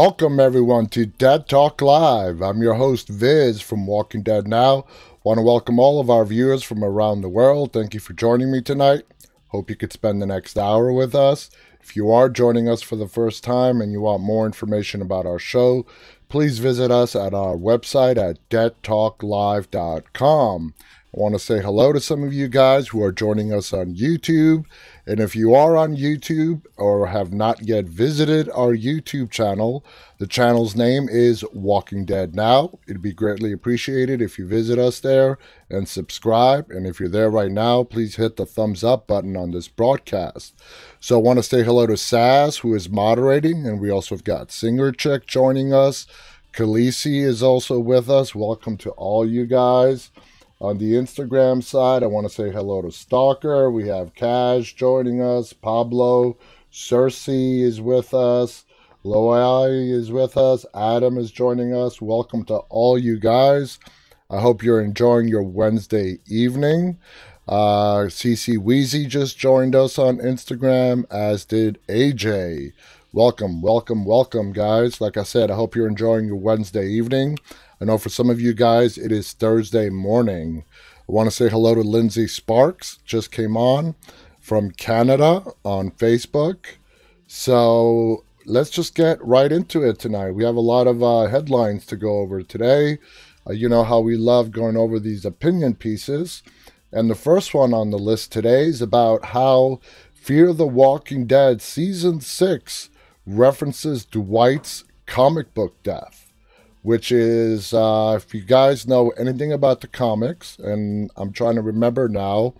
Welcome everyone to Dead Talk Live. I'm your host Viz from Walking Dead Now. Want to welcome all of our viewers from around the world. Thank you for joining me tonight. Hope you could spend the next hour with us. If you are joining us for the first time and you want more information about our show, please visit us at our website at deadtalklive.com. I want to say hello to some of you guys who are joining us on YouTube. And if you are on YouTube or have not yet visited our YouTube channel, the channel's name is Walking Dead Now. It'd be greatly appreciated if you visit us there and subscribe. And if you're there right now, please hit the thumbs up button on this broadcast. So I want to say hello to Sass, who is moderating. And we also have got Singer Chick joining us. Khaleesi is also with us. Welcome to all you guys. On the Instagram side, I want to say hello to Stalker. We have Cash joining us. Pablo, Cersei is with us. Loai is with us. Adam is joining us. Welcome to all you guys. I hope you're enjoying your Wednesday evening. Uh, CC Wheezy just joined us on Instagram, as did AJ. Welcome, welcome, welcome, guys. Like I said, I hope you're enjoying your Wednesday evening. I know for some of you guys, it is Thursday morning. I want to say hello to Lindsay Sparks, just came on from Canada on Facebook. So let's just get right into it tonight. We have a lot of uh, headlines to go over today. Uh, you know how we love going over these opinion pieces. And the first one on the list today is about how Fear the Walking Dead Season 6 references Dwight's comic book death which is uh, if you guys know anything about the comics, and I'm trying to remember now,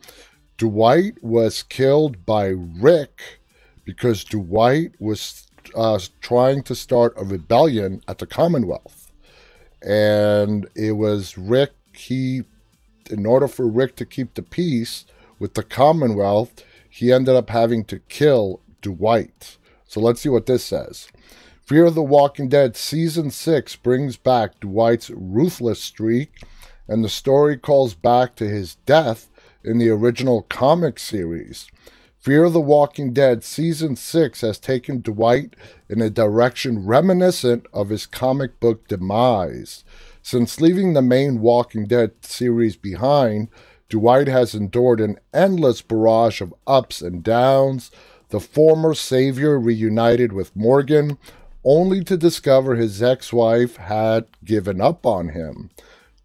Dwight was killed by Rick because Dwight was uh, trying to start a rebellion at the Commonwealth, and it was Rick. He, in order for Rick to keep the peace with the Commonwealth, he ended up having to kill Dwight. So let's see what this says. Fear of the Walking Dead Season 6 brings back Dwight's ruthless streak, and the story calls back to his death in the original comic series. Fear of the Walking Dead Season 6 has taken Dwight in a direction reminiscent of his comic book demise. Since leaving the main Walking Dead series behind, Dwight has endured an endless barrage of ups and downs. The former savior reunited with Morgan, only to discover his ex wife had given up on him.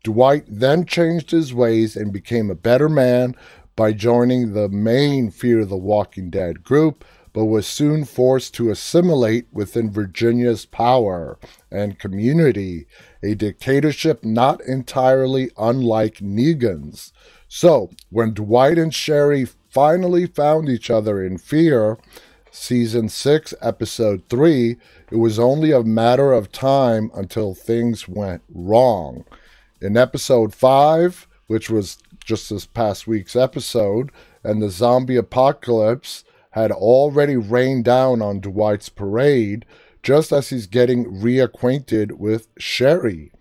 Dwight then changed his ways and became a better man by joining the main Fear of the Walking Dead group, but was soon forced to assimilate within Virginia's power and community, a dictatorship not entirely unlike Negan's. So, when Dwight and Sherry finally found each other in Fear, season 6, episode 3, it was only a matter of time until things went wrong. In episode 5, which was just this past week's episode, and the zombie apocalypse had already rained down on Dwight's parade just as he's getting reacquainted with Sherry.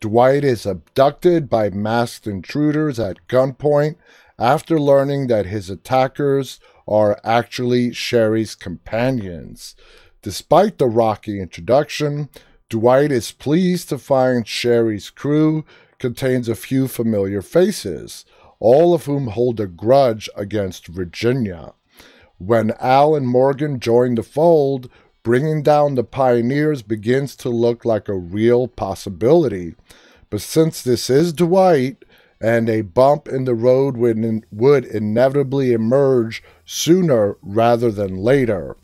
Dwight is abducted by masked intruders at gunpoint after learning that his attackers are actually Sherry's companions. Despite the rocky introduction, Dwight is pleased to find Sherry's crew contains a few familiar faces, all of whom hold a grudge against Virginia. When Al and Morgan join the fold, bringing down the pioneers begins to look like a real possibility. But since this is Dwight, and a bump in the road would, would inevitably emerge sooner rather than later.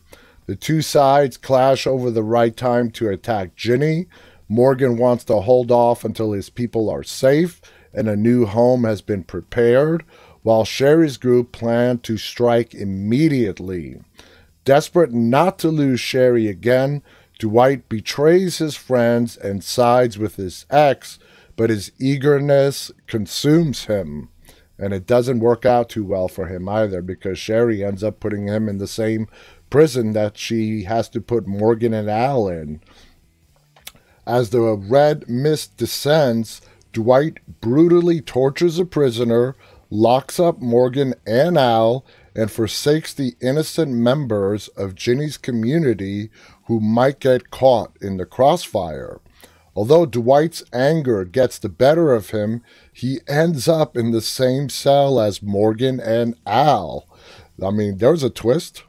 The two sides clash over the right time to attack Ginny. Morgan wants to hold off until his people are safe and a new home has been prepared, while Sherry's group plan to strike immediately. Desperate not to lose Sherry again, Dwight betrays his friends and sides with his ex, but his eagerness consumes him. And it doesn't work out too well for him either because Sherry ends up putting him in the same prison that she has to put Morgan and Al in. As the red mist descends, Dwight brutally tortures a prisoner, locks up Morgan and Al, and forsakes the innocent members of Ginny's community who might get caught in the crossfire. Although Dwight's anger gets the better of him, he ends up in the same cell as Morgan and Al. I mean, there's a twist.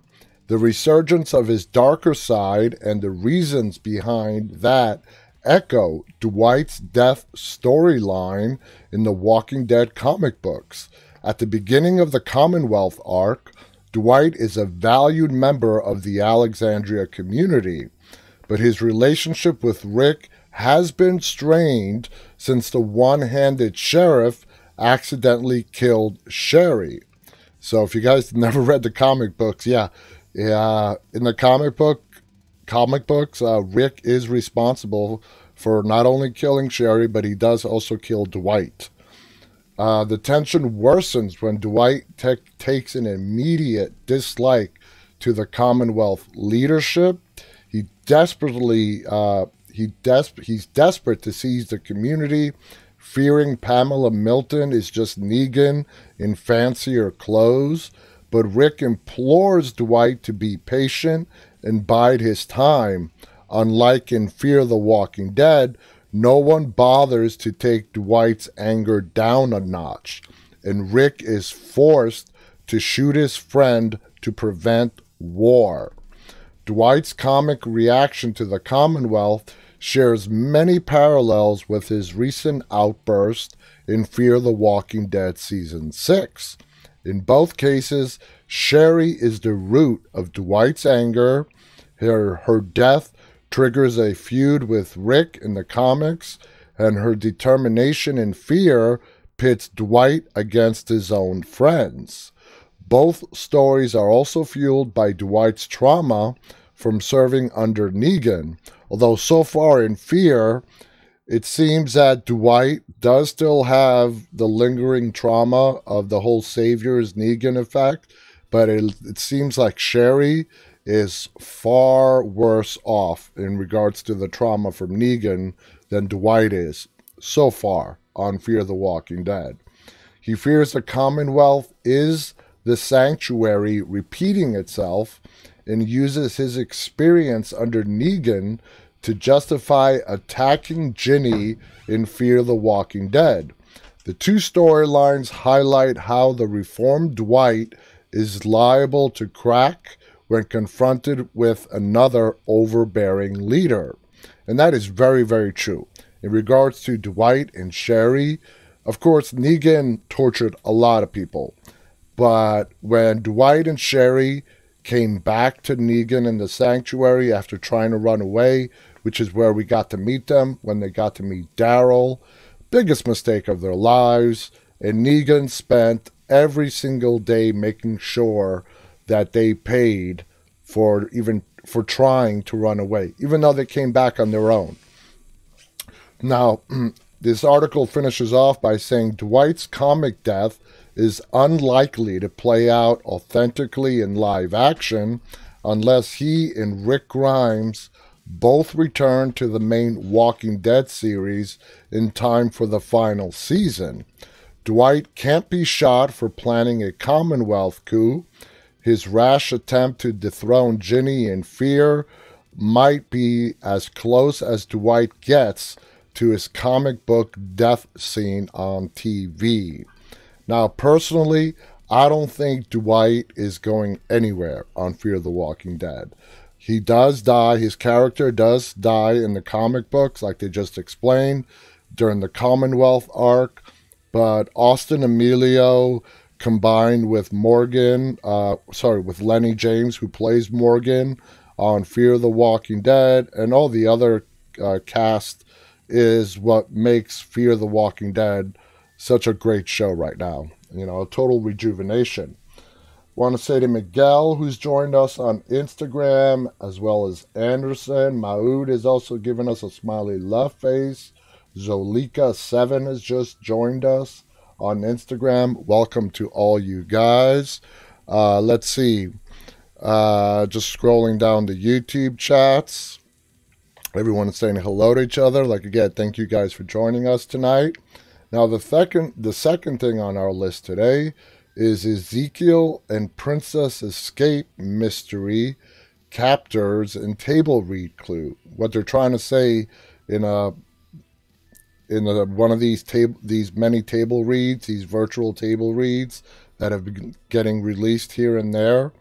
The resurgence of his darker side and the reasons behind that echo Dwight's death storyline in the Walking Dead comic books. At the beginning of the Commonwealth arc, Dwight is a valued member of the Alexandria community, but his relationship with Rick has been strained since the one handed sheriff accidentally killed Sherry. So if you guys never read the comic books, yeah, yeah, in the comic book comic books, uh, Rick is responsible for not only killing Sherry, but he does also kill Dwight. Uh, the tension worsens when Dwight te- takes an immediate dislike to the Commonwealth leadership. He desperately uh, he des- he's desperate to seize the community, fearing Pamela Milton is just Negan in fancier clothes. But Rick implores Dwight to be patient and bide his time. Unlike in Fear the Walking Dead, no one bothers to take Dwight's anger down a notch, and Rick is forced to shoot his friend to prevent war. Dwight's comic reaction to the Commonwealth shares many parallels with his recent outburst in Fear the Walking Dead Season 6. In both cases, Sherry is the root of Dwight's anger. Her, her death triggers a feud with Rick in the comics, and her determination and fear pits Dwight against his own friends. Both stories are also fueled by Dwight's trauma from serving under Negan, although so far in Fear, it seems that Dwight does still have the lingering trauma of the whole Savior's Negan effect, but it, it seems like Sherry is far worse off in regards to the trauma from Negan than Dwight is so far on Fear the Walking Dead. He fears the Commonwealth is the sanctuary repeating itself and uses his experience under Negan to justify attacking Ginny in Fear the Walking Dead. The two storylines highlight how the reformed Dwight is liable to crack when confronted with another overbearing leader. And that is very, very true. In regards to Dwight and Sherry, of course, Negan tortured a lot of people. But when Dwight and Sherry came back to Negan in the sanctuary after trying to run away, which is where we got to meet them when they got to meet Daryl, biggest mistake of their lives. And Negan spent every single day making sure that they paid for even for trying to run away, even though they came back on their own. Now, this article finishes off by saying Dwight's comic death is unlikely to play out authentically in live action unless he and Rick Grimes both return to the main Walking Dead series in time for the final season. Dwight can't be shot for planning a Commonwealth coup. His rash attempt to dethrone Ginny in fear might be as close as Dwight gets to his comic book death scene on TV. Now, personally, I don't think Dwight is going anywhere on Fear the Walking Dead. He does die, his character does die in the comic books, like they just explained, during the Commonwealth arc but Austin Amelio combined with Morgan, uh, sorry, with Lenny James, who plays Morgan on Fear the Walking Dead, and all the other uh, cast is what makes Fear the Walking Dead such a great show right now. You know, a total rejuvenation. Want to say to Miguel, who's joined us on Instagram, as well as Anderson. Maud is also giving us a smiley love face. Zolika7 has just joined us on Instagram. Welcome to all you guys. Uh, let's see. Uh, just scrolling down the YouTube chats. Everyone is saying hello to each other. Like again, thank you guys for joining us tonight. Now the second the second thing on our list today is Ezekiel and Princess Escape mystery captors and table read clue. What they're trying to say in a in a, one of these table these many table reads, these virtual table reads that have been getting released here and there.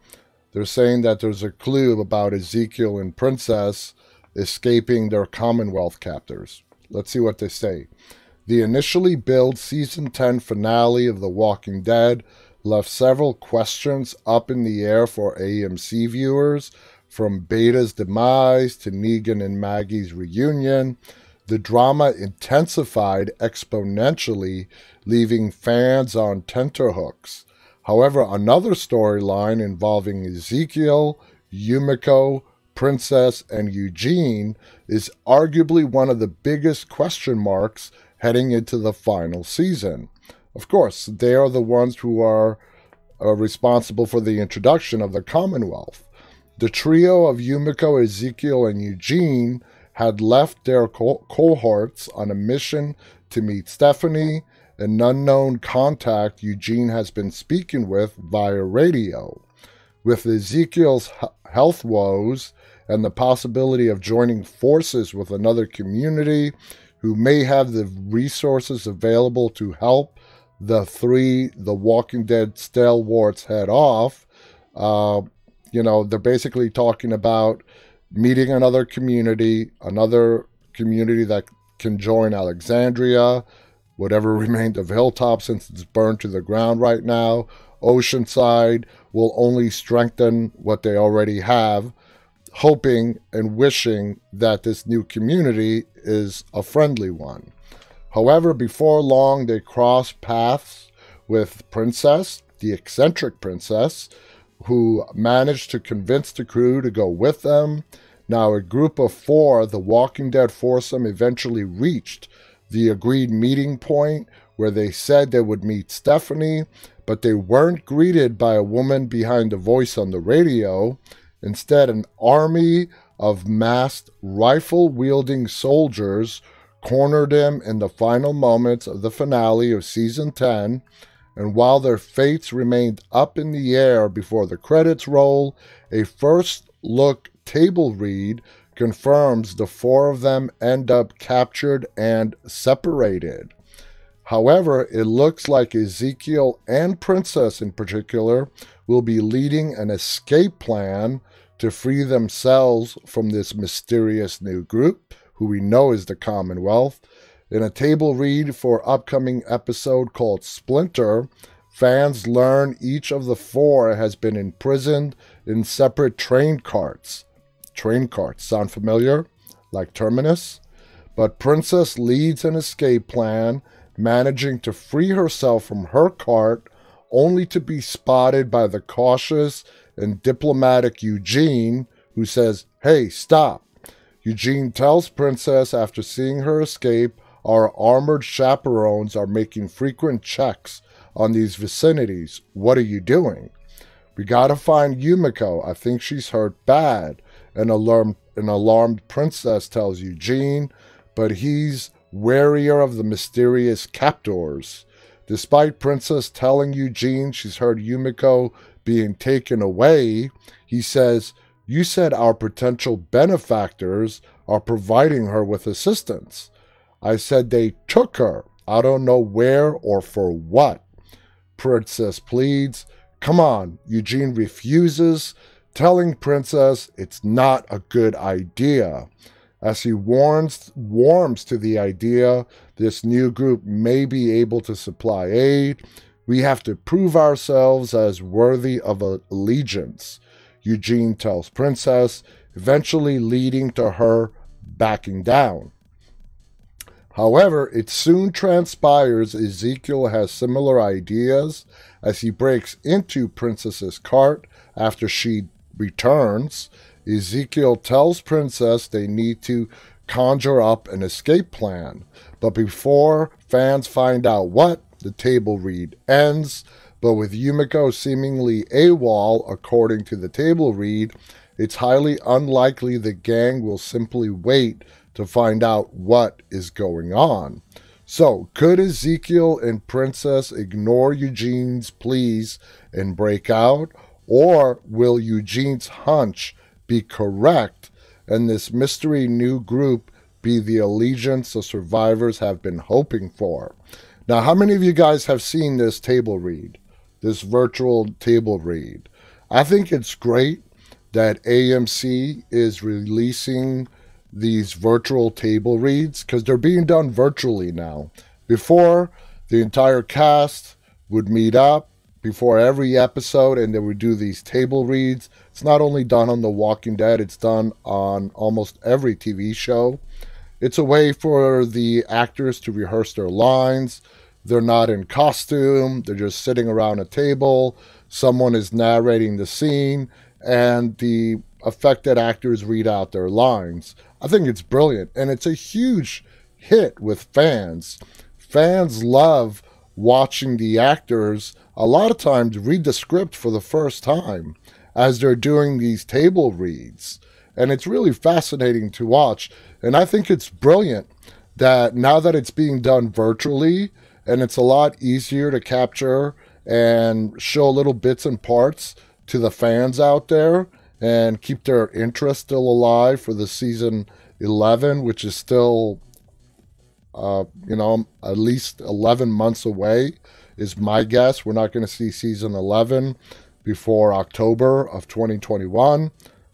They're saying that there's a clue about Ezekiel and Princess escaping their Commonwealth captors. Let's see what they say. The initially billed season 10 finale of The Walking Dead left several questions up in the air for AMC viewers, from Beta's demise to Negan and Maggie's reunion. The drama intensified exponentially, leaving fans on tenterhooks. However, another storyline involving Ezekiel, Yumiko, Princess, and Eugene is arguably one of the biggest question marks heading into the final season. Of course, they are the ones who are uh, responsible for the introduction of the Commonwealth. The trio of Yumiko, Ezekiel, and Eugene had left their co- cohorts on a mission to meet Stephanie, an unknown contact Eugene has been speaking with via radio. With Ezekiel's health woes and the possibility of joining forces with another community who may have the resources available to help the three The Walking Dead stalwarts head off. Uh, you know, they're basically talking about meeting another community, another community that can join Alexandria, whatever remained of Hilltop since it's burned to the ground right now. Oceanside will only strengthen what they already have, hoping and wishing that this new community is a friendly one. However, before long, they cross paths with Princess, the eccentric princess, who managed to convince the crew to go with them. Now, a group of four, the Walking Dead foursome eventually reached the agreed meeting point where they said they would meet Stephanie, but they weren't greeted by a woman behind the voice on the radio. Instead, an army of masked rifle wielding soldiers cornered him in the final moments of the finale of season 10, and while their fates remained up in the air before the credits roll, a first look table read confirms the four of them end up captured and separated. However, it looks like Ezekiel and Princess in particular will be leading an escape plan to free themselves from this mysterious new group who we know is the Commonwealth. In a table read for upcoming episode called Splinter, fans learn each of the four has been imprisoned in separate train carts. Train carts sound familiar? Like Terminus? But Princess leads an escape plan, managing to free herself from her cart, only to be spotted by the cautious and diplomatic Eugene, who says, Hey, stop. Eugene tells Princess after seeing her escape, our armored chaperones are making frequent checks on these vicinities. What are you doing? We gotta find Yumiko. I think she's hurt bad. An alarmed, an alarmed princess tells Eugene, but he's warier of the mysterious captors. Despite Princess telling Eugene she's heard Yumiko being taken away, he says, you said our potential benefactors are providing her with assistance. I said they took her. I don't know where or for what. Princess pleads. Come on. Eugene refuses, telling Princess it's not a good idea. As he warns, warms to the idea this new group may be able to supply aid, we have to prove ourselves as worthy of allegiance. Eugene tells Princess, eventually leading to her backing down. However, it soon transpires Ezekiel has similar ideas as he breaks into Princess's cart after she returns. Ezekiel tells Princess they need to conjure up an escape plan. But before fans find out what, the table read ends but with Yumiko seemingly AWOL, according to the table read, it's highly unlikely the gang will simply wait to find out what is going on. So, could Ezekiel and Princess ignore Eugene's pleas and break out? Or will Eugene's hunch be correct and this mystery new group be the allegiance the survivors have been hoping for? Now, how many of you guys have seen this table read, this virtual table read? I think it's great that AMC is releasing these virtual table reads because they're being done virtually now. Before, the entire cast would meet up before every episode and they would do these table reads. It's not only done on The Walking Dead, it's done on almost every TV show. It's a way for the actors to rehearse their lines. They're not in costume, they're just sitting around a table. Someone is narrating the scene, and the affected actors read out their lines. I think it's brilliant, and it's a huge hit with fans. Fans love watching the actors a lot of times read the script for the first time as they're doing these table reads. And it's really fascinating to watch. And I think it's brilliant that now that it's being done virtually and it's a lot easier to capture and show little bits and parts to the fans out there and keep their interest still alive for the season 11, which is still, uh, you know, at least 11 months away, is my guess. We're not going to see season 11 before October of 2021.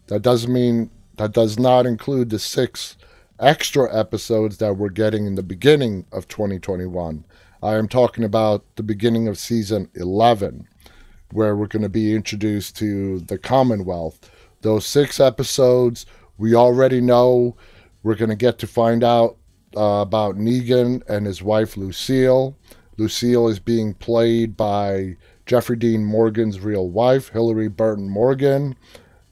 That doesn't mean, that does not include the six extra episodes that we're getting in the beginning of 2021. I am talking about the beginning of season 11, where we're going to be introduced to the Commonwealth. Those six episodes, we already know we're going to get to find out uh, about Negan and his wife Lucille. Lucille is being played by Jeffrey Dean Morgan's real wife, Hilarie Burton Morgan.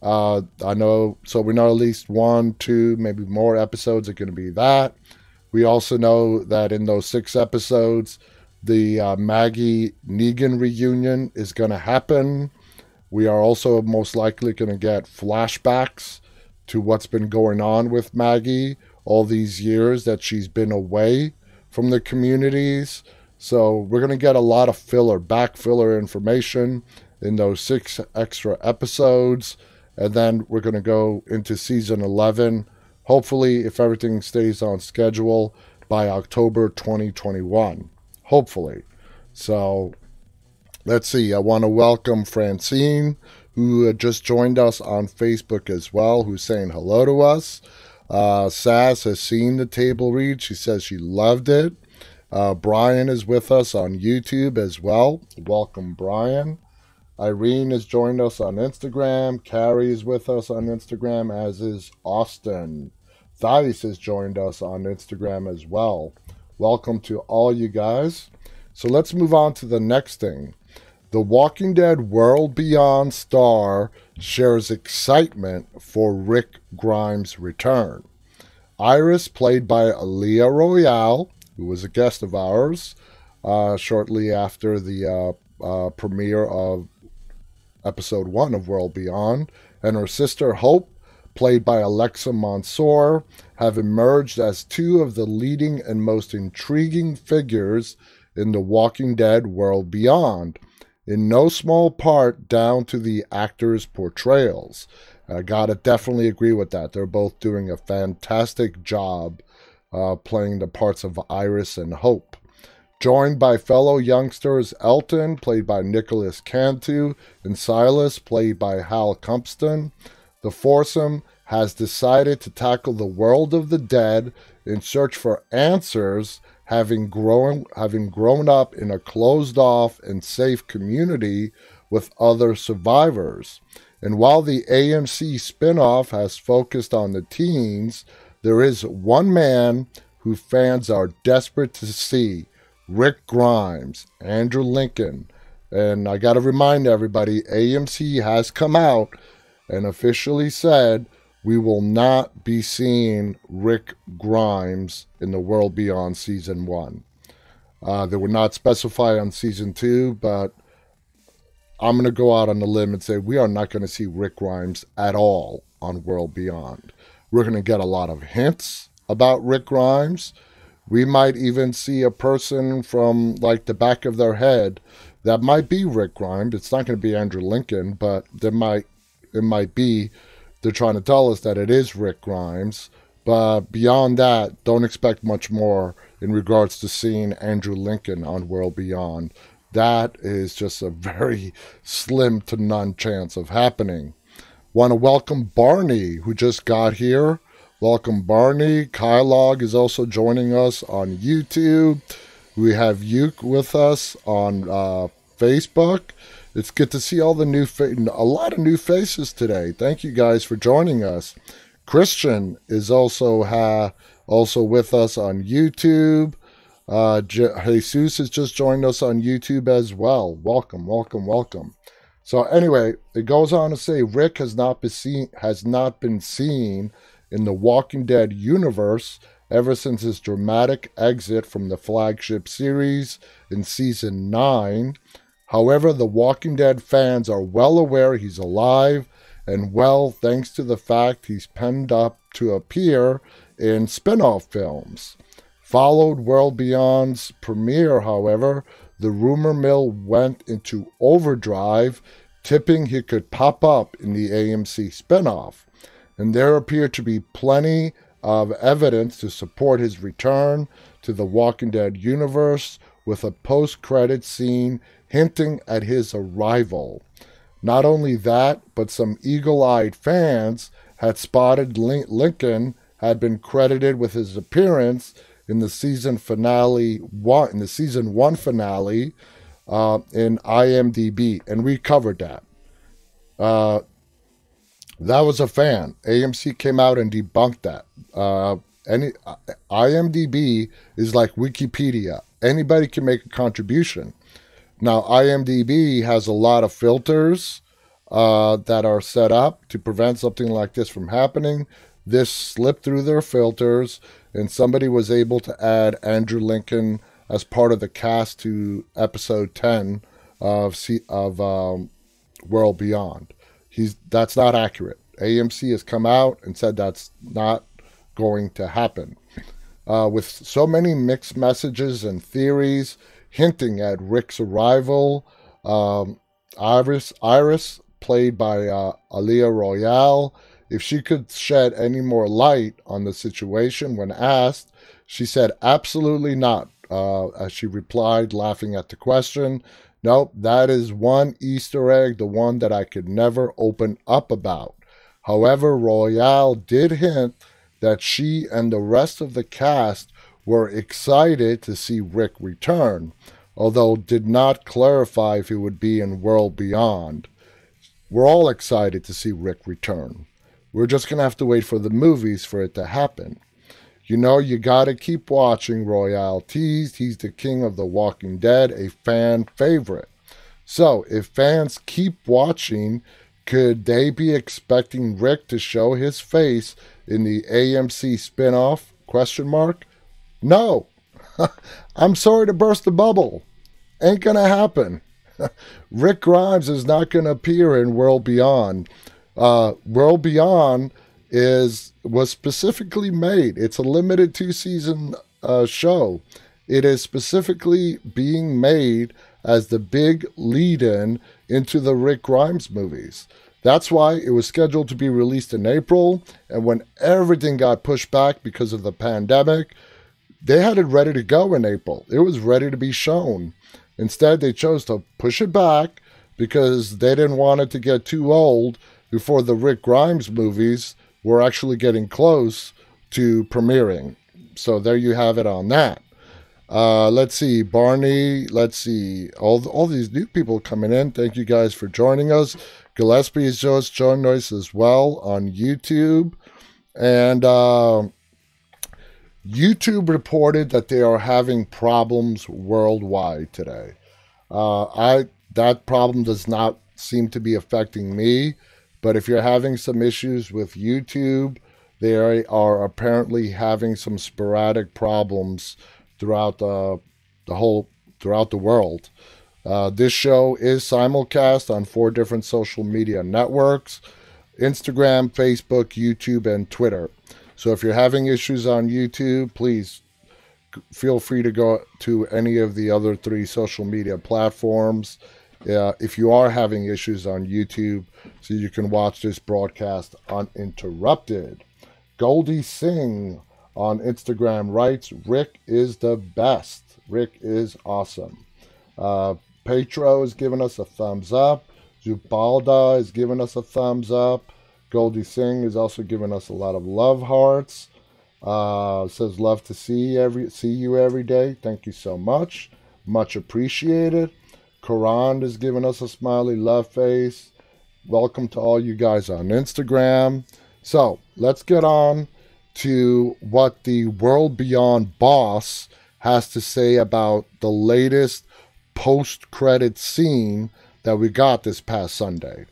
Uh, I know, so we know at least one, two, maybe more episodes are going to be that. We also know that in those six episodes, the uh, Maggie Negan reunion is going to happen. We are also most likely going to get flashbacks to what's been going on with Maggie all these years that she's been away from the communities. So we're going to get a lot of filler, back filler information in those six extra episodes. And then we're going to go into season 11 hopefully, if everything stays on schedule, by October 2021. Hopefully. So let's see. I want to welcome Francine, who just joined us on Facebook as well, who's saying hello to us. Uh, Sass has seen the table read. She says she loved it. Uh, Brian is with us on YouTube as well. Welcome, Brian. Irene has joined us on Instagram. Carrie is with us on Instagram, as is Austin. Thais has joined us on Instagram as well. Welcome to all you guys. So let's move on to the next thing. The Walking Dead World Beyond star shares excitement for Rick Grimes' return. Iris, played by Aliyah Royale, who was a guest of ours uh, shortly after the uh, uh, premiere of episode one of World Beyond, and her sister Hope, played by Alexa Mansour, have emerged as two of the leading and most intriguing figures in the Walking Dead world beyond, in no small part down to the actors' portrayals. I gotta definitely agree with that. They're both doing a fantastic job uh, playing the parts of Iris and Hope. Joined by fellow youngsters Elton, played by Nicholas Cantu, and Silas, played by Hal Cumpston, the foursome has decided to tackle the world of the dead in search for answers having grown having grown up in a closed off and safe community with other survivors. And while the AMC spinoff has focused on the teens, there is one man who fans are desperate to see Rick Grimes, Andrew Lincoln. And I got to remind everybody AMC has come out and officially said we will not be seeing Rick Grimes in the World Beyond Season 1. Uh, they would not specify on Season 2, but I'm going to go out on the limb and say we are not going to see Rick Grimes at all on World Beyond. We're going to get a lot of hints about Rick Grimes. We might even see a person from like the back of their head that might be Rick Grimes. It's not going to be Andrew Lincoln, but there might it might be they're trying to tell us that it is Rick Grimes. But beyond that, don't expect much more in regards to seeing Andrew Lincoln on World Beyond. That is just a very slim to none chance of happening. Want to welcome Barney, who just got here. Welcome, Barney. Kylog is also joining us on YouTube. We have Yuke with us on uh, Facebook. It's good to see all the new, fa- a lot of new faces today. Thank you guys for joining us. Christian is also ha- also with us on YouTube. Uh, Je- Jesus has just joined us on YouTube as well. Welcome, welcome, welcome. So anyway, it goes on to say Rick has not been seen has not been seen in the Walking Dead universe ever since his dramatic exit from the flagship series in season 9. However, the Walking Dead fans are well aware he's alive and well thanks to the fact he's penned up to appear in spin off films. Followed World Beyond's premiere, however, the rumor mill went into overdrive, tipping he could pop up in the AMC spinoff. And there appeared to be plenty of evidence to support his return to the Walking Dead universe, with a post credit scene hinting at his arrival. Not only that, but some eagle eyed fans had spotted Lincoln had been credited with his appearance in the season finale one in the season one finale uh, in IMDb, and we covered that. Uh, that was a fan. AMC came out and debunked that. Uh, any uh, IMDb is like Wikipedia. Anybody can make a contribution. Now, IMDb has a lot of filters uh, that are set up to prevent something like this from happening. This slipped through their filters and somebody was able to add Andrew Lincoln as part of the cast to episode 10 of of um, World Beyond. He's that's not accurate. AMC has come out and said that's not going to happen. Uh, with so many mixed messages and theories hinting at Rick's arrival, um, Iris, Iris, played by uh, Aliyah Royale, if she could shed any more light on the situation when asked, she said, absolutely not, uh, as she replied, laughing at the question. Nope, that is one Easter egg, the one that I could never open up about. However, Royale did hint that she and the rest of the cast were excited to see Rick return, although did not clarify if he would be in World Beyond. We're all excited to see Rick return. We're just going to have to wait for the movies for it to happen. You know, you got to keep watching Royale teased. He's the king of The Walking Dead, a fan favorite. So, if fans keep watching, could they be expecting Rick to show his face in the AMC spinoff? Question mark. No. I'm sorry to burst the bubble. Ain't gonna happen. Rick Grimes is not gonna appear in World Beyond. Uh, World Beyond is was specifically made. It's a limited two season uh, show. It is specifically being made as the big lead in into the Rick Grimes movies. That's why it was scheduled to be released in April. And when everything got pushed back because of the pandemic, they had it ready to go in April. It was ready to be shown. Instead, they chose to push it back because they didn't want it to get too old before the Rick Grimes movies were actually getting close to premiering. So there you have it on that. Uh, let's see, Barney. Let's see, all all these new people coming in. Thank you guys for joining us. Gillespie is just joined us as well on YouTube, and uh, YouTube reported that they are having problems worldwide today. Uh, I that problem does not seem to be affecting me. But if you're having some issues with YouTube, they are apparently having some sporadic problems throughout the, the whole throughout the world. Uh, this show is simulcast on four different social media networks Instagram, Facebook, YouTube, and Twitter. So if you're having issues on YouTube, please feel free to go to any of the other three social media platforms. Uh, if you are having issues on YouTube, so you can watch this broadcast uninterrupted. Goldie Singh on Instagram writes, Rick is the best. Rick is awesome. Uh, Petro is giving us a thumbs up. Zubalda is giving us a thumbs up. Goldie Singh is also giving us a lot of love hearts. Uh, says love to see every see you every day. Thank you so much, much appreciated. Karan is giving us a smiley love face. Welcome to all you guys on Instagram. So let's get on to what the World Beyond boss has to say about the latest post credit scene that we got this past Sunday.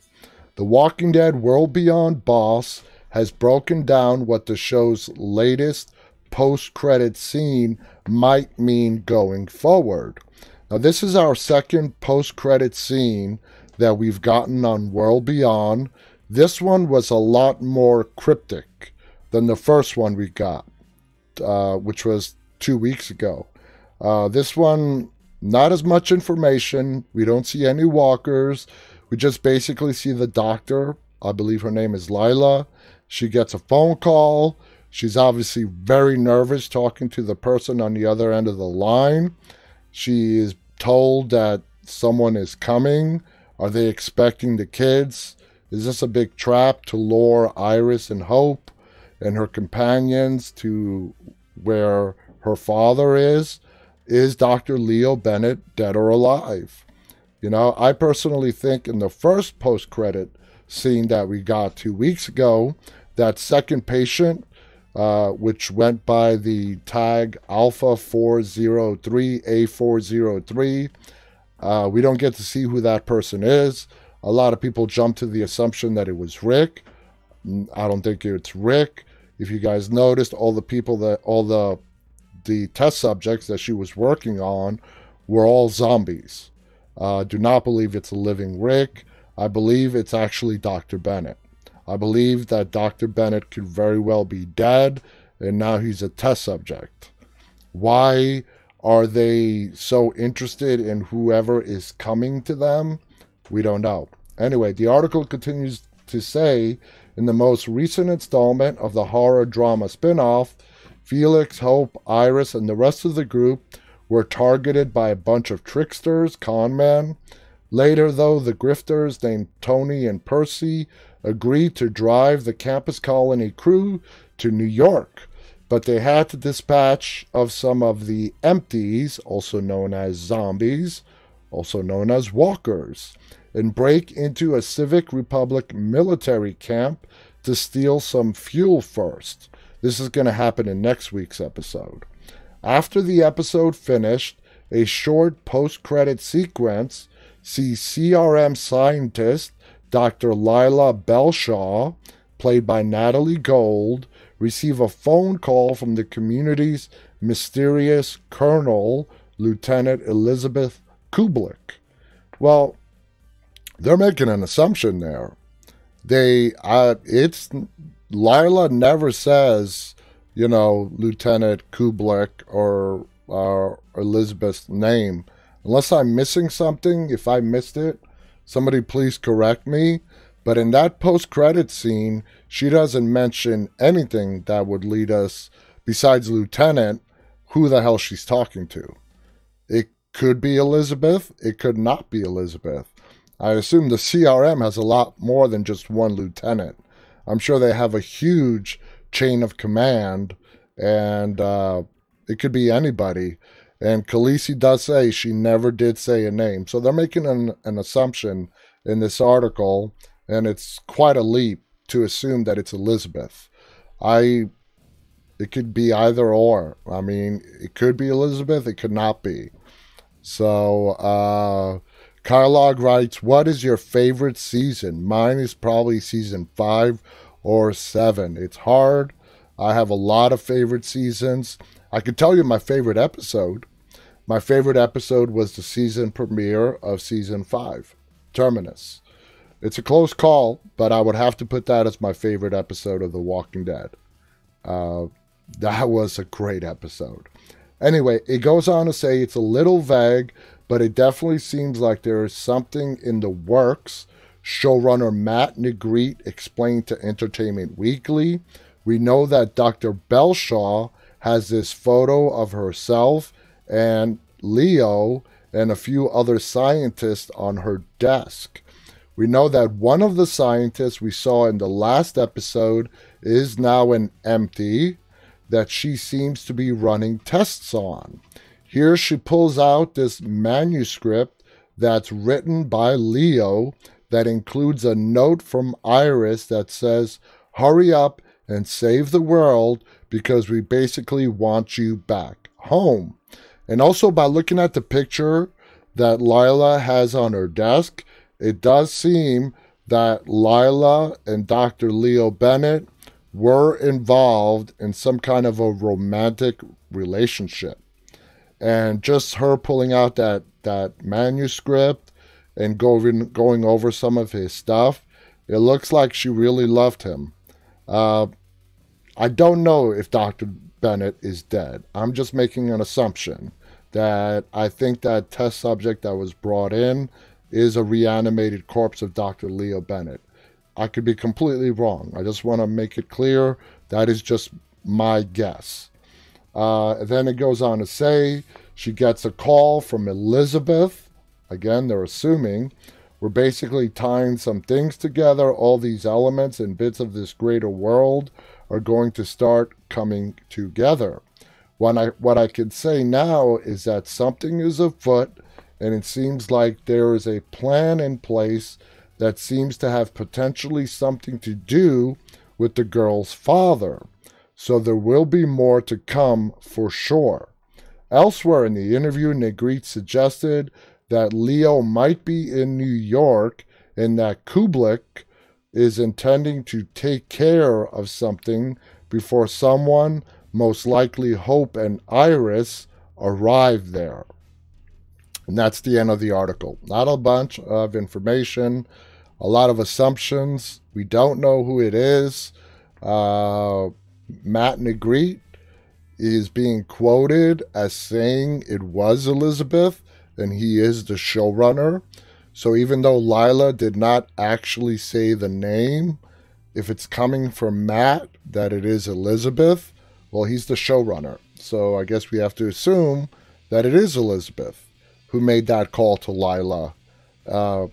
The Walking Dead World Beyond boss has broken down what the show's latest post credit scene might mean going forward. Now, this is our second post credit scene that we've gotten on World Beyond. This one was a lot more cryptic than the first one we got, uh, which was two weeks ago. Uh, this one, not as much information. We don't see any walkers. We just basically see the doctor. I believe her name is Lila. She gets a phone call. She's obviously very nervous talking to the person on the other end of the line. She is told that someone is coming. Are they expecting the kids? Is this a big trap to lure Iris and Hope and her companions to where her father is? Is Dr. Leo Bennett dead or alive? You know, I personally think in the first post credit scene that we got two weeks ago, that second patient, uh, which went by the tag Alpha 403 A403, uh, we don't get to see who that person is. A lot of people jump to the assumption that it was Rick. I don't think it's Rick. If you guys noticed, all the people that all the the test subjects that she was working on were all zombies. Uh, do not believe it's a living Rick. I believe it's actually Dr. Bennett. I believe that Dr. Bennett could very well be dead and now he's a test subject. Why are they so interested in whoever is coming to them? We don't know. Anyway, the article continues to say in the most recent installment of the horror drama spin off, Felix, Hope, Iris, and the rest of the group were targeted by a bunch of tricksters, con men. Later, though, the grifters named Tony and Percy agreed to drive the campus colony crew to New York, but they had to dispatch of some of the empties, also known as zombies, also known as walkers, and break into a Civic Republic military camp to steal some fuel first. This is going to happen in next week's episode. After the episode finished, a short post credit sequence sees CRM scientist Dr. Lila Belshaw, played by Natalie Gold, receive a phone call from the community's mysterious colonel, Lieutenant Elizabeth Kublek. Well, they're making an assumption there. They, uh, it's Lila never says, you know, Lieutenant Kublek or uh, Elizabeth's name, unless I'm missing something. If I missed it, Somebody please correct me. But in that post credit scene, she doesn't mention anything that would lead us, besides Lieutenant, who the hell she's talking to. It could be Elizabeth, it could not be Elizabeth. I assume the CRM has a lot more than just one lieutenant. I'm sure they have a huge chain of command, and uh, it could be anybody. And Khaleesi does say she never did say a name. So they're making an, an assumption in this article, and it's quite a leap to assume that it's Elizabeth. I it could be either or. I mean, it could be Elizabeth, it could not be. So uh Kylog writes, What is your favorite season? Mine is probably season five or seven. It's hard. I have a lot of favorite seasons. I could tell you my favorite episode. My favorite episode was the season premiere of season five, Terminus. It's a close call, but I would have to put that as my favorite episode of The Walking Dead. Uh, that was a great episode. Anyway, it goes on to say it's a little vague, but it definitely seems like there is something in the works. Showrunner Matt Negrete explained to Entertainment Weekly. We know that Dr. Belshaw has this photo of herself and Leo and a few other scientists on her desk. We know that one of the scientists we saw in the last episode is now an empty that she seems to be running tests on. Here she pulls out this manuscript that's written by Leo that includes a note from Iris that says, Hurry up and save the world because we basically want you back home. And also by looking at the picture that Lyla has on her desk, it does seem that Lyla and Dr. Leo Bennett were involved in some kind of a romantic relationship. And just her pulling out that, that manuscript and going, going over some of his stuff, it looks like she really loved him. Uh, I don't know if Dr. Bennett is dead. I'm just making an assumption that I think that test subject that was brought in is a reanimated corpse of Dr. Leo Bennett. I could be completely wrong. I just want to make it clear that is just my guess. Uh, then it goes on to say she gets a call from Elizabeth. Again, they're assuming we're basically tying some things together. All these elements and bits of this greater world are going to start coming together. What I, what I can say now is that something is afoot, and it seems like there is a plan in place that seems to have potentially something to do with the girl's father. So there will be more to come for sure. Elsewhere in the interview, Negrete suggested that Leo might be in New York and that Kublek is intending to take care of something before someone, most likely Hope and Iris, arrive there. And that's the end of the article. Not a bunch of information, a lot of assumptions. We don't know who it is. Uh, Matt Negrete is being quoted as saying it was Elizabeth and he is the showrunner. So even though Lyla did not actually say the name, if it's coming from Matt that it is Elizabeth, well, he's the showrunner. So I guess we have to assume that it is Elizabeth who made that call to Lyla. Uh,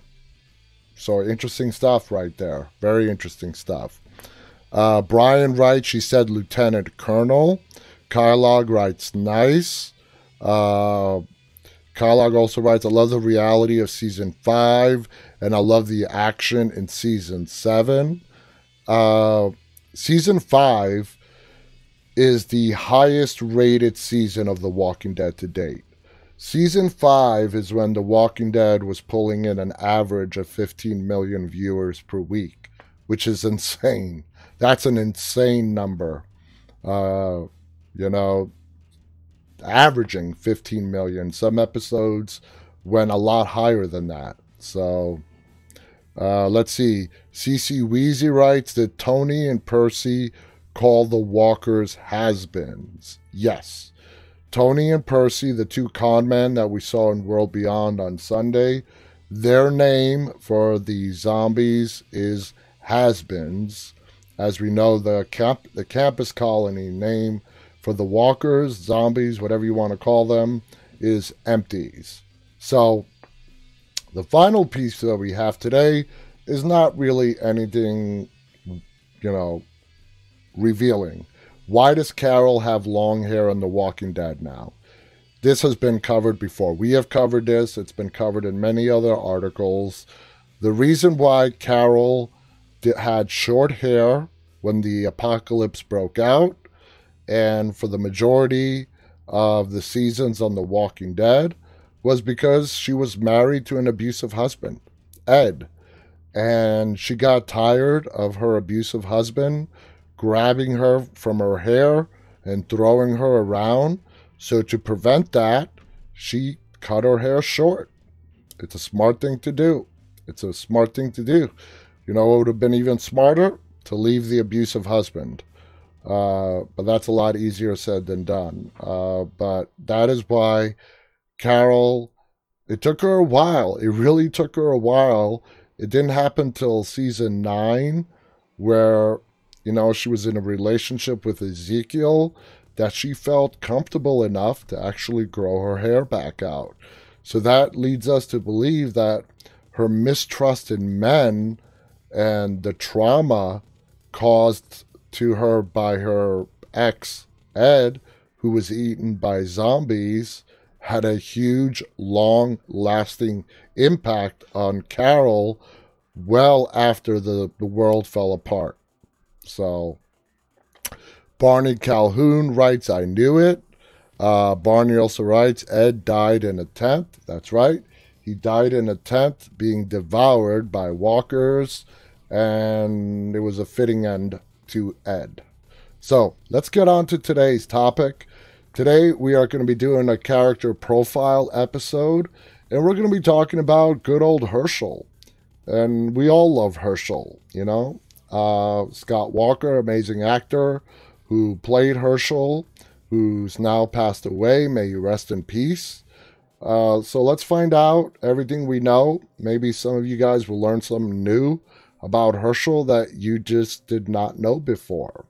so interesting stuff right there. Very interesting stuff. Uh, Brian writes, she said Lieutenant Colonel. Kylog writes, nice. Uh, Kylog also writes, I love the reality of season five, and I love the action in season seven. Uh, season five is the highest rated season of The Walking Dead to date. Season five is when The Walking Dead was pulling in an average of 15 million viewers per week, which is insane. That's an insane number. Uh, you know, averaging 15 million. Some episodes went a lot higher than that. So uh, let's see. CC Weezy writes that Tony and Percy call the walkers has-beens. Yes. Tony and Percy, the two con men that we saw in World Beyond on Sunday, their name for the zombies is has-beens. As we know, the camp, the campus colony name for the walkers, zombies, whatever you want to call them, is empties. So the final piece that we have today is not really anything, you know, revealing. Why does Carol have long hair in The Walking Dead now? This has been covered before. We have covered this. It's been covered in many other articles. The reason why Carol had short hair when the apocalypse broke out and for the majority of the seasons on The Walking Dead was because she was married to an abusive husband, Ed. And she got tired of her abusive husband grabbing her from her hair and throwing her around. So, to prevent that, she cut her hair short. It's a smart thing to do. It's a smart thing to do. You know, it would have been even smarter to leave the abusive husband. Uh, but that's a lot easier said than done. Uh, but that is why Carol, it took her a while. It really took her a while. It didn't happen till season nine, where, you know, she was in a relationship with Ezekiel that she felt comfortable enough to actually grow her hair back out. So that leads us to believe that her mistrust in men and the trauma caused to her by her ex, Ed, who was eaten by zombies, had a huge, long lasting impact on Carol well after the, the world fell apart. So, Barney Calhoun writes, I knew it. Uh, Barney also writes, Ed died in a tent. That's right. He died in a tent being devoured by walkers, and it was a fitting end to Ed. So let's get on to today's topic. Today we are going to be doing a character profile episode, and we're going to be talking about good old Herschel. And we all love Herschel, you know. Uh, Scott Walker, amazing actor who played Herschel who's now passed away. May you rest in peace. Uh, so let's find out everything we know. Maybe some of you guys will learn something new about Herschel that you just did not know before.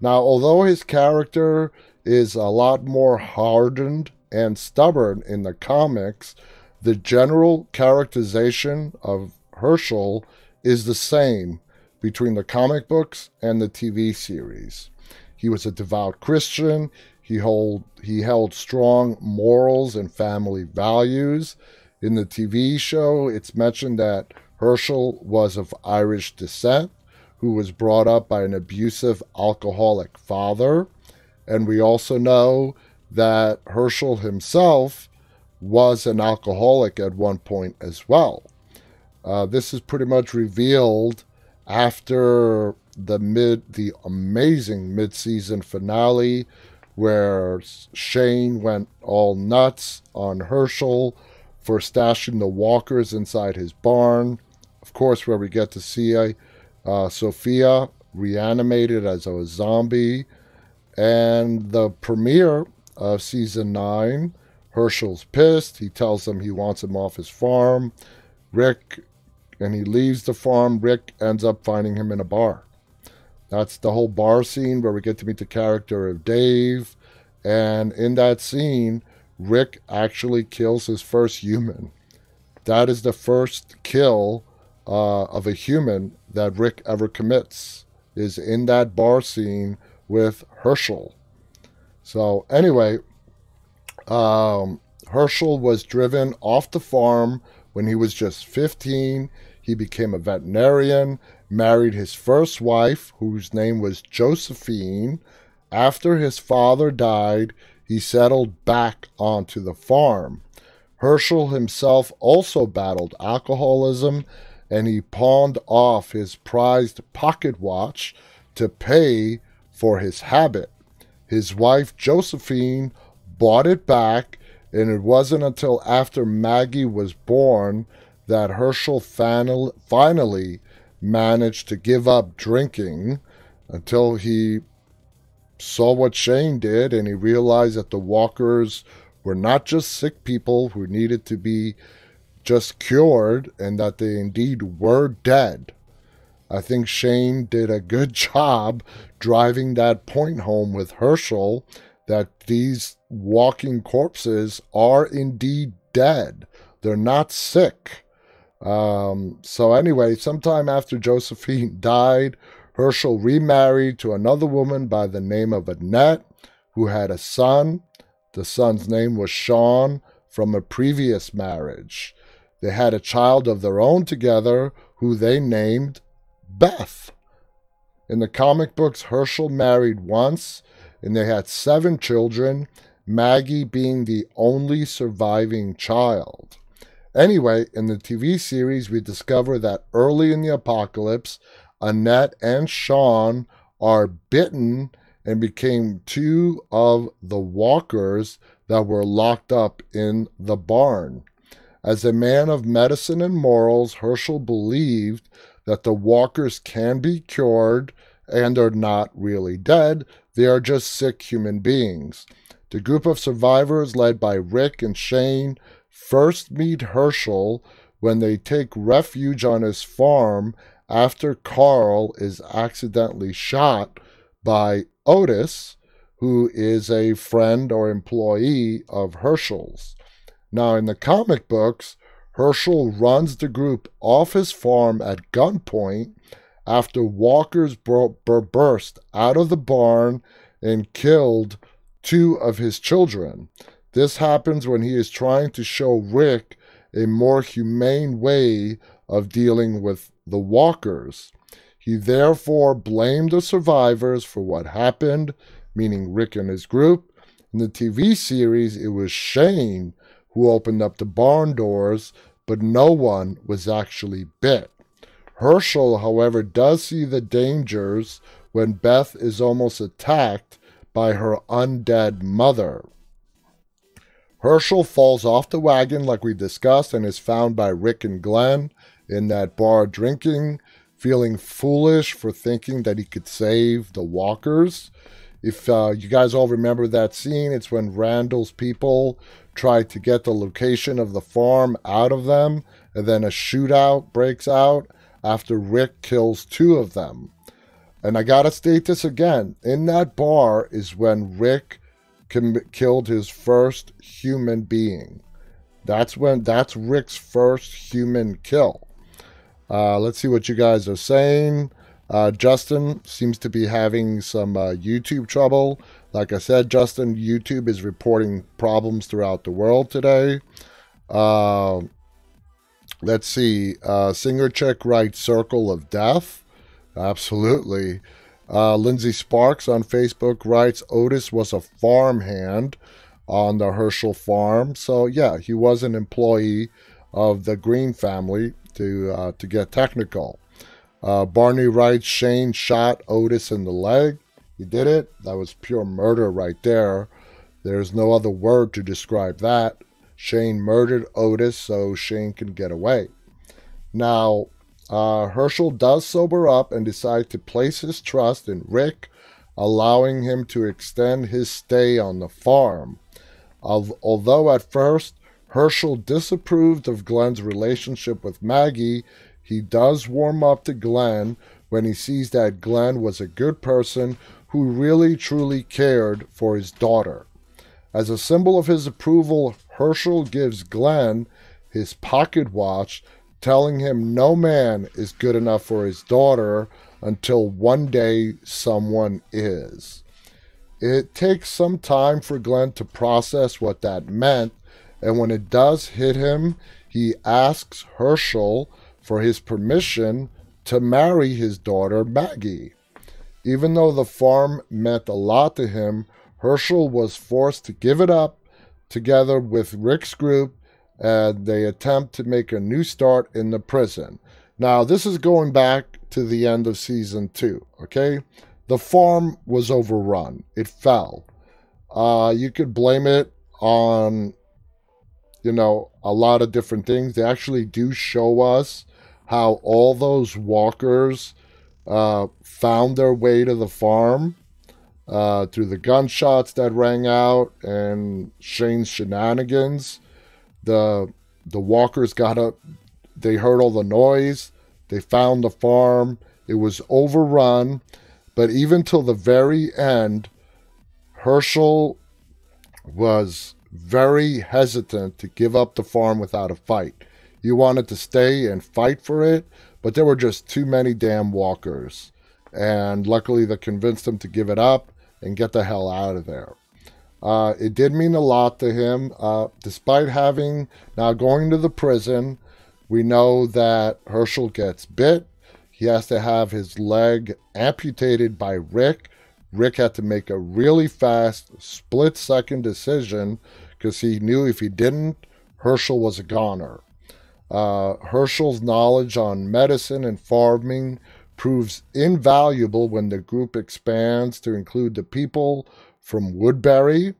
Now, although his character is a lot more hardened and stubborn in the comics, the general characterization of Herschel is the same between the comic books and the TV series. He was a devout Christian. He hold he held strong morals and family values. In the TV show, it's mentioned that Herschel was of Irish descent, who was brought up by an abusive alcoholic father. And we also know that Herschel himself was an alcoholic at one point as well. Uh, this is pretty much revealed after the mid the amazing mid-season finale where Shane went all nuts on Herschel for stashing the walkers inside his barn. Of course, where we get to see uh, Sophia reanimated as a zombie. And the premiere of season nine, Herschel's pissed. He tells them he wants him off his farm. Rick, and he leaves the farm. Rick ends up finding him in a bar. That's the whole bar scene where we get to meet the character of Dave. And in that scene, Rick actually kills his first human. That is the first kill uh, of a human that Rick ever commits, is in that bar scene with Herschel. So, anyway, um, Herschel was driven off the farm when he was just 15. He became a veterinarian married his first wife, whose name was Josephine. After his father died, he settled back onto the farm. Herschel himself also battled alcoholism and he pawned off his prized pocket watch to pay for his habit. His wife Josephine bought it back, and it wasn't until after Maggie was born that Herschel finally managed to give up drinking until he saw what Shane did and he realized that the walkers were not just sick people who needed to be just cured and that they indeed were dead. I think Shane did a good job driving that point home with Herschel that these walking corpses are indeed dead. They're not sick. Um, so, anyway, sometime after Josephine died, Herschel remarried to another woman by the name of Annette, who had a son. The son's name was Sean from a previous marriage. They had a child of their own together who they named Beth. In the comic books, Herschel married once and they had seven children, Maggie being the only surviving child. Anyway, in the TV series, we discover that early in the apocalypse, Annette and Sean are bitten and became two of the walkers that were locked up in the barn. As a man of medicine and morals, Herschel believed that the walkers can be cured and are not really dead, they are just sick human beings. The group of survivors, led by Rick and Shane, first meet Herschel when they take refuge on his farm after Carl is accidentally shot by Otis, who is a friend or employee of Herschel's. Now, in the comic books, Herschel runs the group off his farm at gunpoint after walkers burst out of the barn and killed two of his children. This happens when he is trying to show Rick a more humane way of dealing with the walkers. He therefore blamed the survivors for what happened, meaning Rick and his group. In the TV series, it was Shane who opened up the barn doors, but no one was actually bit. Herschel, however, does see the dangers when Beth is almost attacked by her undead mother. Herschel falls off the wagon, like we discussed, and is found by Rick and Glenn in that bar drinking, feeling foolish for thinking that he could save the walkers. If uh, you guys all remember that scene, it's when Randall's people try to get the location of the farm out of them, and then a shootout breaks out after Rick kills two of them. And I gotta state this again in that bar is when Rick com- killed his first human being. That's when that's Rick's first human kill. Uh, let's see what you guys are saying. Uh, Justin seems to be having some uh, YouTube trouble. Like I said, Justin, YouTube is reporting problems throughout the world today. Uh, let's see. Uh, Singer Chick writes Circle of Death. Absolutely. Uh, Lindsay Sparks on Facebook writes Otis was a farmhand on the Herschel farm. So, yeah, he was an employee of the Greene family to, uh, to get technical. Uh, Barney writes Shane shot Otis in the leg. He did it. That was pure murder right there. There's no other word to describe that. Shane murdered Otis so Shane can get away. Now, uh, Herschel does sober up and decide to place his trust in Rick, allowing him to extend his stay on the farm. Although at first Herschel disapproved of Glenn's relationship with Maggie, he does warm up to Glenn when he sees that Glenn was a good person who really truly cared for his daughter. As a symbol of his approval, Herschel gives Glenn his pocket watch telling him no man is good enough for his daughter until one day someone is. It takes some time for Glenn to process what that meant, and when it does hit him, he asks Herschel for his permission to marry his daughter Maggie. Even though the farm meant a lot to him, Herschel was forced to give it up together with Rick's group and they attempt to make a new start in the prison. Now, this is going back to the end of season two, okay? The farm was overrun, it fell. Uh, you could blame it on, you know, a lot of different things. They actually do show us how all those walkers uh, found their way to the farm uh, through the gunshots that rang out and Shane's shenanigans. The the walkers got up they heard all the noise they found the farm it was overrun but even till the very end herschel was very hesitant to give up the farm without a fight he wanted to stay and fight for it but there were just too many damn walkers and luckily they convinced him to give it up and get the hell out of there uh, it did mean a lot to him. Uh, despite having now going to the prison, we know that Herschel gets bit. He has to have his leg amputated by Rick. Rick had to make a really fast, split second decision because he knew if he didn't, Herschel was a goner. Uh, Herschel's knowledge on medicine and farming proves invaluable when the group expands to include the people from Woodbury,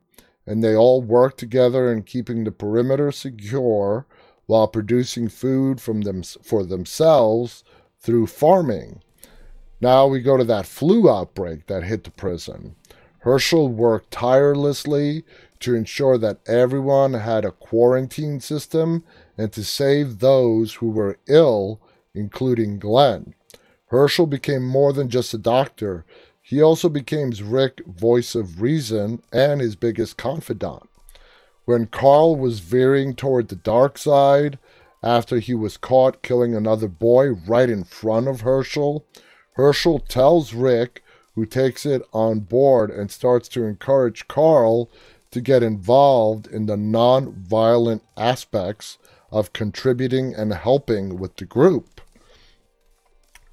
and they all work together in keeping the perimeter secure while producing food from them for themselves through farming. Now we go to that flu outbreak that hit the prison. Herschel worked tirelessly to ensure that everyone had a quarantine system and to save those who were ill, including Glenn. Herschel became more than just a doctor. He also became Rick, voice of reason, and his biggest confidant. When Carl was veering toward the dark side, after he was caught killing another boy right in front of Herschel, Herschel tells Rick, who takes it on board and starts to encourage Carl to get involved in the non violent aspects of contributing and helping with the group.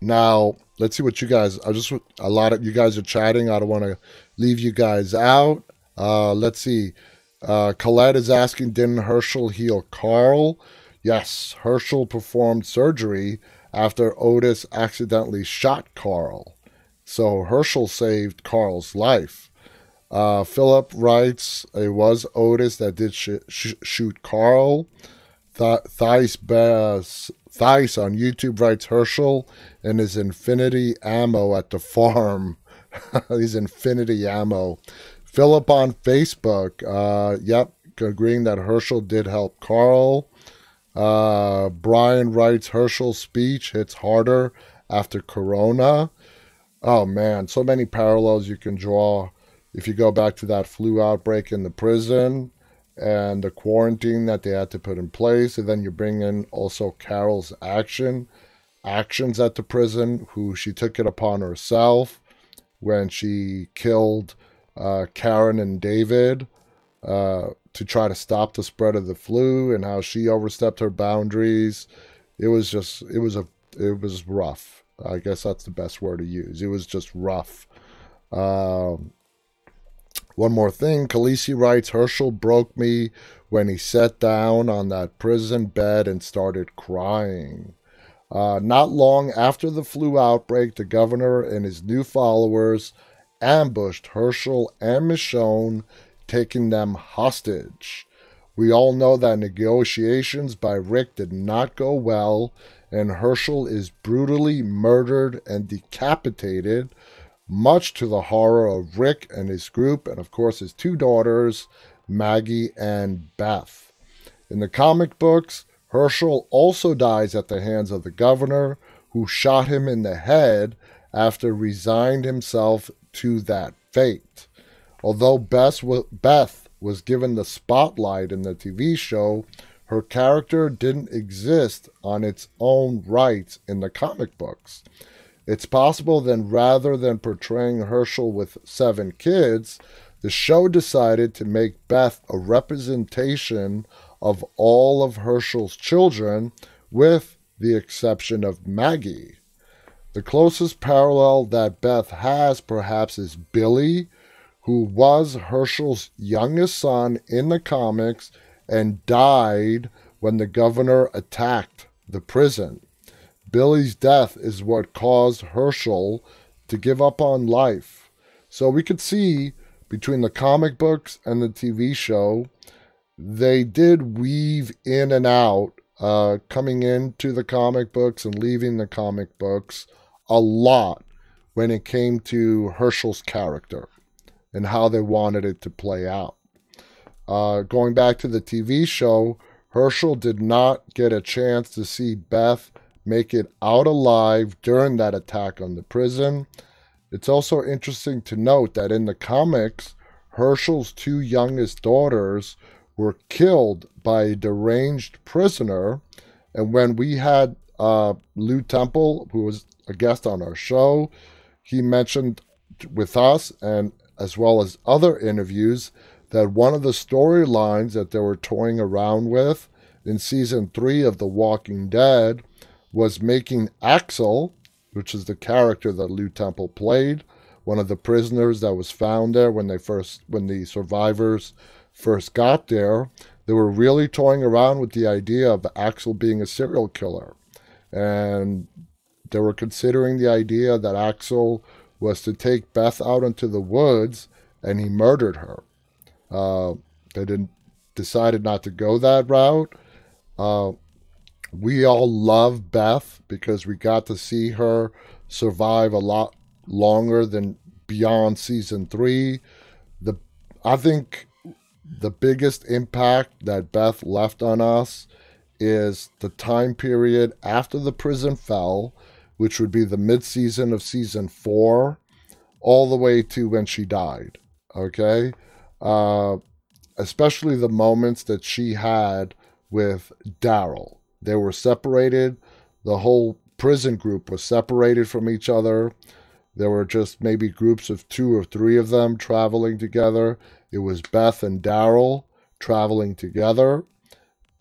Now, let's see what you guys. I just a lot of you guys are chatting. I don't want to leave you guys out. Uh, let's see. Uh, Colette is asking, didn't Herschel heal Carl? Yes, Herschel performed surgery after Otis accidentally shot Carl. So Herschel saved Carl's life. Uh, Philip writes, it was Otis that did sh- sh- shoot Carl. Th- Thais, Bass, Thais on YouTube writes Herschel and his infinity ammo at the farm. his infinity ammo. Philip on Facebook, uh, yep, agreeing that Herschel did help Carl. Uh, Brian writes Herschel's speech hits harder after Corona. Oh man, so many parallels you can draw if you go back to that flu outbreak in the prison and the quarantine that they had to put in place, and then you bring in also Carol's action actions at the prison, who she took it upon herself when she killed uh, Karen and David uh, to try to stop the spread of the flu, and how she overstepped her boundaries. It was just, it was a, it was rough. I guess that's the best word to use. It was just rough. Um, one more thing, Khaleesi writes Herschel broke me when he sat down on that prison bed and started crying. Uh, not long after the flu outbreak, the governor and his new followers ambushed Herschel and Michonne, taking them hostage. We all know that negotiations by Rick did not go well, and Herschel is brutally murdered and decapitated much to the horror of Rick and his group, and of course his two daughters, Maggie and Beth. In the comic books, Herschel also dies at the hands of the governor, who shot him in the head after resigned himself to that fate. Although Beth was given the spotlight in the TV show, her character didn't exist on its own right in the comic books. It's possible then, rather than portraying Herschel with seven kids, the show decided to make Beth a representation of all of Herschel's children, with the exception of Maggie. The closest parallel that Beth has, perhaps, is Billy, who was Herschel's youngest son in the comics and died when the governor attacked the prison. Billy's death is what caused Herschel to give up on life. So we could see between the comic books and the TV show, they did weave in and out, uh, coming into the comic books and leaving the comic books a lot when it came to Herschel's character and how they wanted it to play out. Uh, going back to the TV show, Herschel did not get a chance to see Beth make it out alive during that attack on the prison. It's also interesting to note that in the comics, Herschel's two youngest daughters were killed by a deranged prisoner. And when we had uh, Lew Temple, who was a guest on our show, he mentioned with us and as well as other interviews that one of the storylines that they were toying around with in season three of The Walking Dead was making Axel, which is the character that Lew Temple played, one of the prisoners that was found there when they first when the survivors first got there. They were really toying around with the idea of Axel being a serial killer. And they were considering the idea that Axel was to take Beth out into the woods and he murdered her. Uh, they didn't decided not to go that route. Uh, we all love Beth because we got to see her survive a lot longer than beyond season three. The I think the biggest impact that Beth left on us is the time period after the prison fell, which would be the mid season of season four, all the way to when she died. Okay? Uh, especially the moments that she had with Daryl. They were separated. The whole prison group was separated from each other. There were just maybe groups of two or three of them traveling together. It was Beth and Daryl traveling together.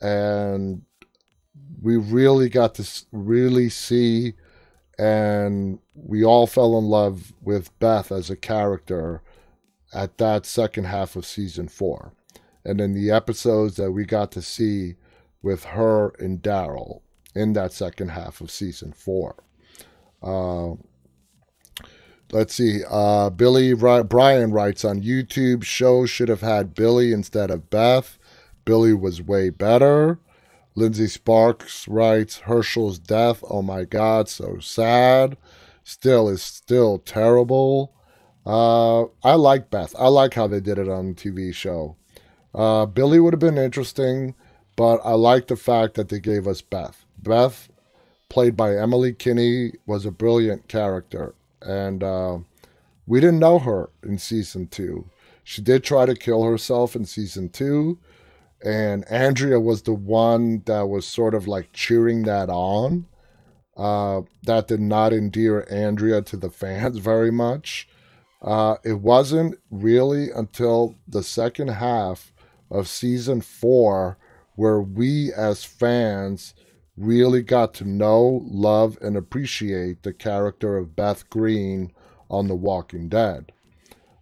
And we really got to really see and we all fell in love with Beth as a character at that second half of season four. And then the episodes that we got to see with her and Daryl in that second half of season four. Uh, let's see. Uh, Billy Brian writes on YouTube show should have had Billy instead of Beth. Billy was way better. Lindsay Sparks writes Hershel's death. Oh my God, so sad. Still is still terrible. Uh, I like Beth. I like how they did it on the TV show. Uh, Billy would have been interesting, but I like the fact that they gave us Beth. Beth, played by Emily Kinney, was a brilliant character, and uh, we didn't know her in season two. She did try to kill herself in season two and Andrea was the one that was sort of like cheering that on. Uh, that did not endear Andrea to the fans very much. Uh, it wasn't really until the second half of season four where we as fans really got to know, love, and appreciate the character of Beth Greene on The Walking Dead.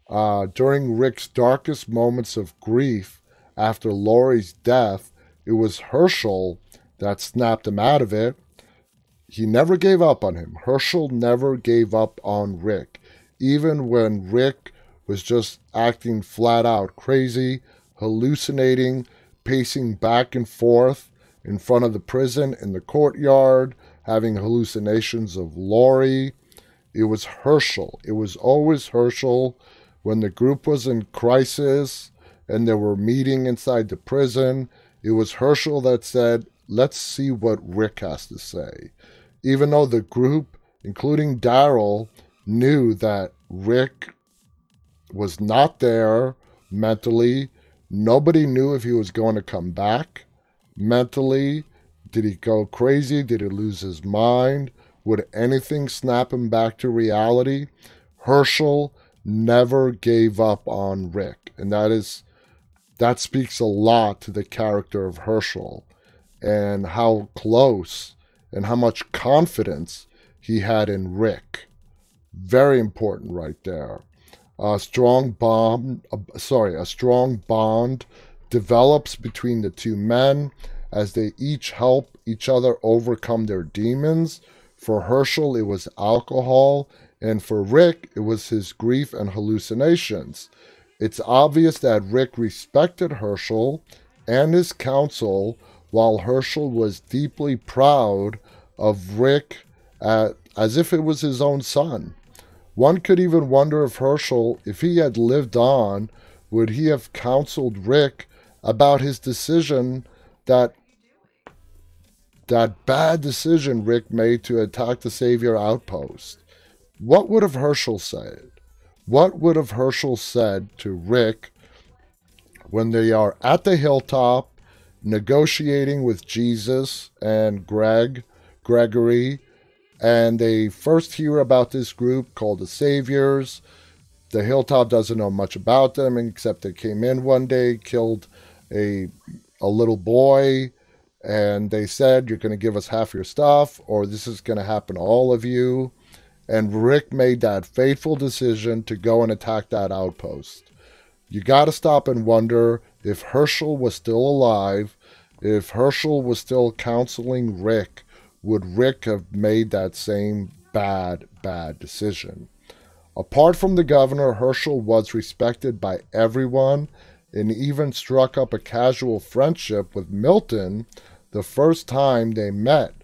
Uh, during Rick's darkest moments of grief, after Lori's death, it was Hershel that snapped him out of it. He never gave up on him. Hershel never gave up on Rick, even when Rick was just acting flat out crazy, hallucinating, pacing back and forth in front of the prison in the courtyard, having hallucinations of Lori. It was Herschel. It was always Herschel When the group was in crisis, and they were meeting inside the prison. It was Herschel that said, Let's see what Rick has to say. Even though the group, including Daryl, knew that Rick was not there mentally, nobody knew if he was going to come back mentally. Did he go crazy? Did he lose his mind? Would anything snap him back to reality? Hershel never gave up on Rick. And that is that speaks a lot to the character of Hershel and how close and how much confidence he had in Rick. Very important right there. A strong bond, uh, sorry, a strong bond develops between the two men as they each help each other overcome their demons. For Hershel, it was alcohol, and for Rick, it was his grief and hallucinations. It's obvious that Rick respected Hershel and his counsel, while Hershel was deeply proud of Rick at, as if it was his own son. One could even wonder if Herschel, if he had lived on, would he have counseled Rick about his decision that that bad decision Rick made to attack the Savior outpost. What would have Herschel said? What would have Herschel said to Rick when they are at the hilltop negotiating with Jesus and Greg, Gregory, and they first hear about this group called the Saviors. The hilltop doesn't know much about them except they came in one day, killed a a little boy, and they said, You're going to give us half your stuff, or this is going to happen to all of you. And Rick made that fateful decision to go and attack that outpost. You got to stop and wonder if Hershel was still alive, if Hershel was still counseling Rick, would Rick have made that same bad, bad decision? Apart from the governor, Herschel was respected by everyone and even struck up a casual friendship with Milton, the first time they met.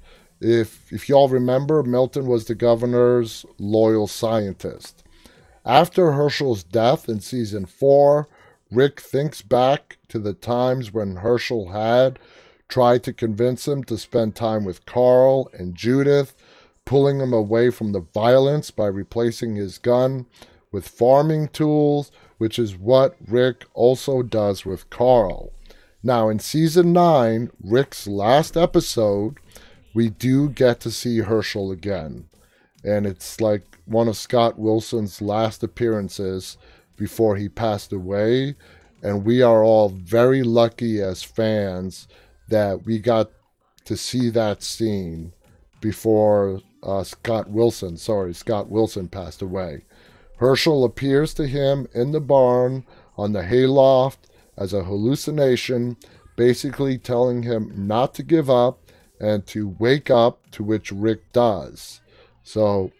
If if y'all remember, Milton was the governor's loyal scientist. After Herschel's death in season 4, Rick thinks back to the times when Herschel had tried to convince him to spend time with Carl and Judith, pulling him away from the violence by replacing his gun with farming tools, which is what Rick also does with Carl. Now, in season 9, Rick's last episode, we do get to see Herschel again. And it's like one of Scott Wilson's last appearances before he passed away. And we are all very lucky as fans that we got to see that scene before uh, Scott Wilson, sorry, Scott Wilson passed away. Herschel appears to him in the barn on the hayloft as a hallucination, basically telling him not to give up and to wake up, to which Rick does. So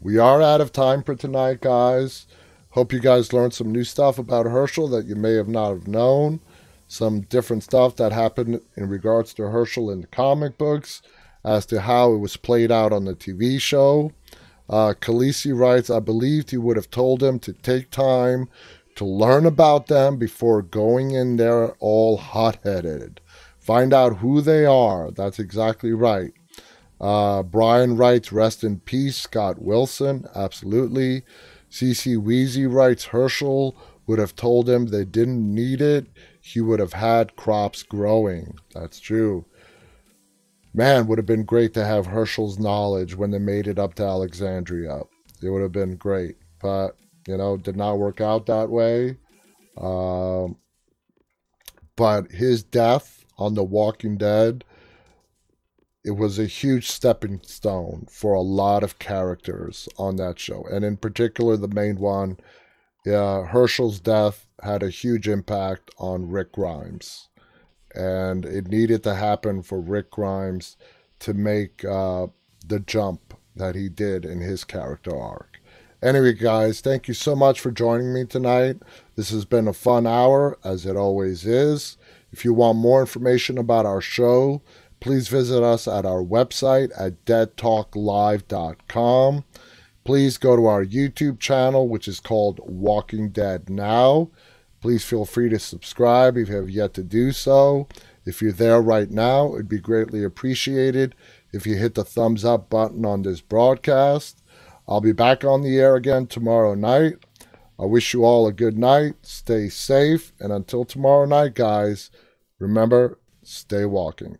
we are out of time for tonight, guys. Hope you guys learned some new stuff about Herschel that you may have not have known. Some different stuff that happened in regards to Herschel in the comic books as to how it was played out on the TV show. Uh, Khaleesi writes, I believed he would have told him to take time to learn about them before going in there all hot headed. Find out who they are. That's exactly right. Uh, Brian writes, Rest in peace, Scott Wilson. Absolutely. CC Weezy writes, Herschel would have told him they didn't need it. He would have had crops growing. That's true man, would have been great to have Herschel's knowledge when they made it up to Alexandria. It would have been great, but you know, did not work out that way. Um, but his death on The Walking Dead, it was a huge stepping stone for a lot of characters on that show, and in particular, the main one. Yeah, Herschel's death had a huge impact on Rick Grimes and it needed to happen for Rick Grimes to make uh, the jump that he did in his character arc. Anyway, guys, thank you so much for joining me tonight. This has been a fun hour, as it always is. If you want more information about our show, please visit us at our website at deadtalklive.com. Please go to our YouTube channel, which is called Walking Dead Now. Please feel free to subscribe if you have yet to do so. If you're there right now, it'd be greatly appreciated if you hit the thumbs up button on this broadcast. I'll be back on the air again tomorrow night. I wish you all a good night. Stay safe. And until tomorrow night, guys, remember, stay walking.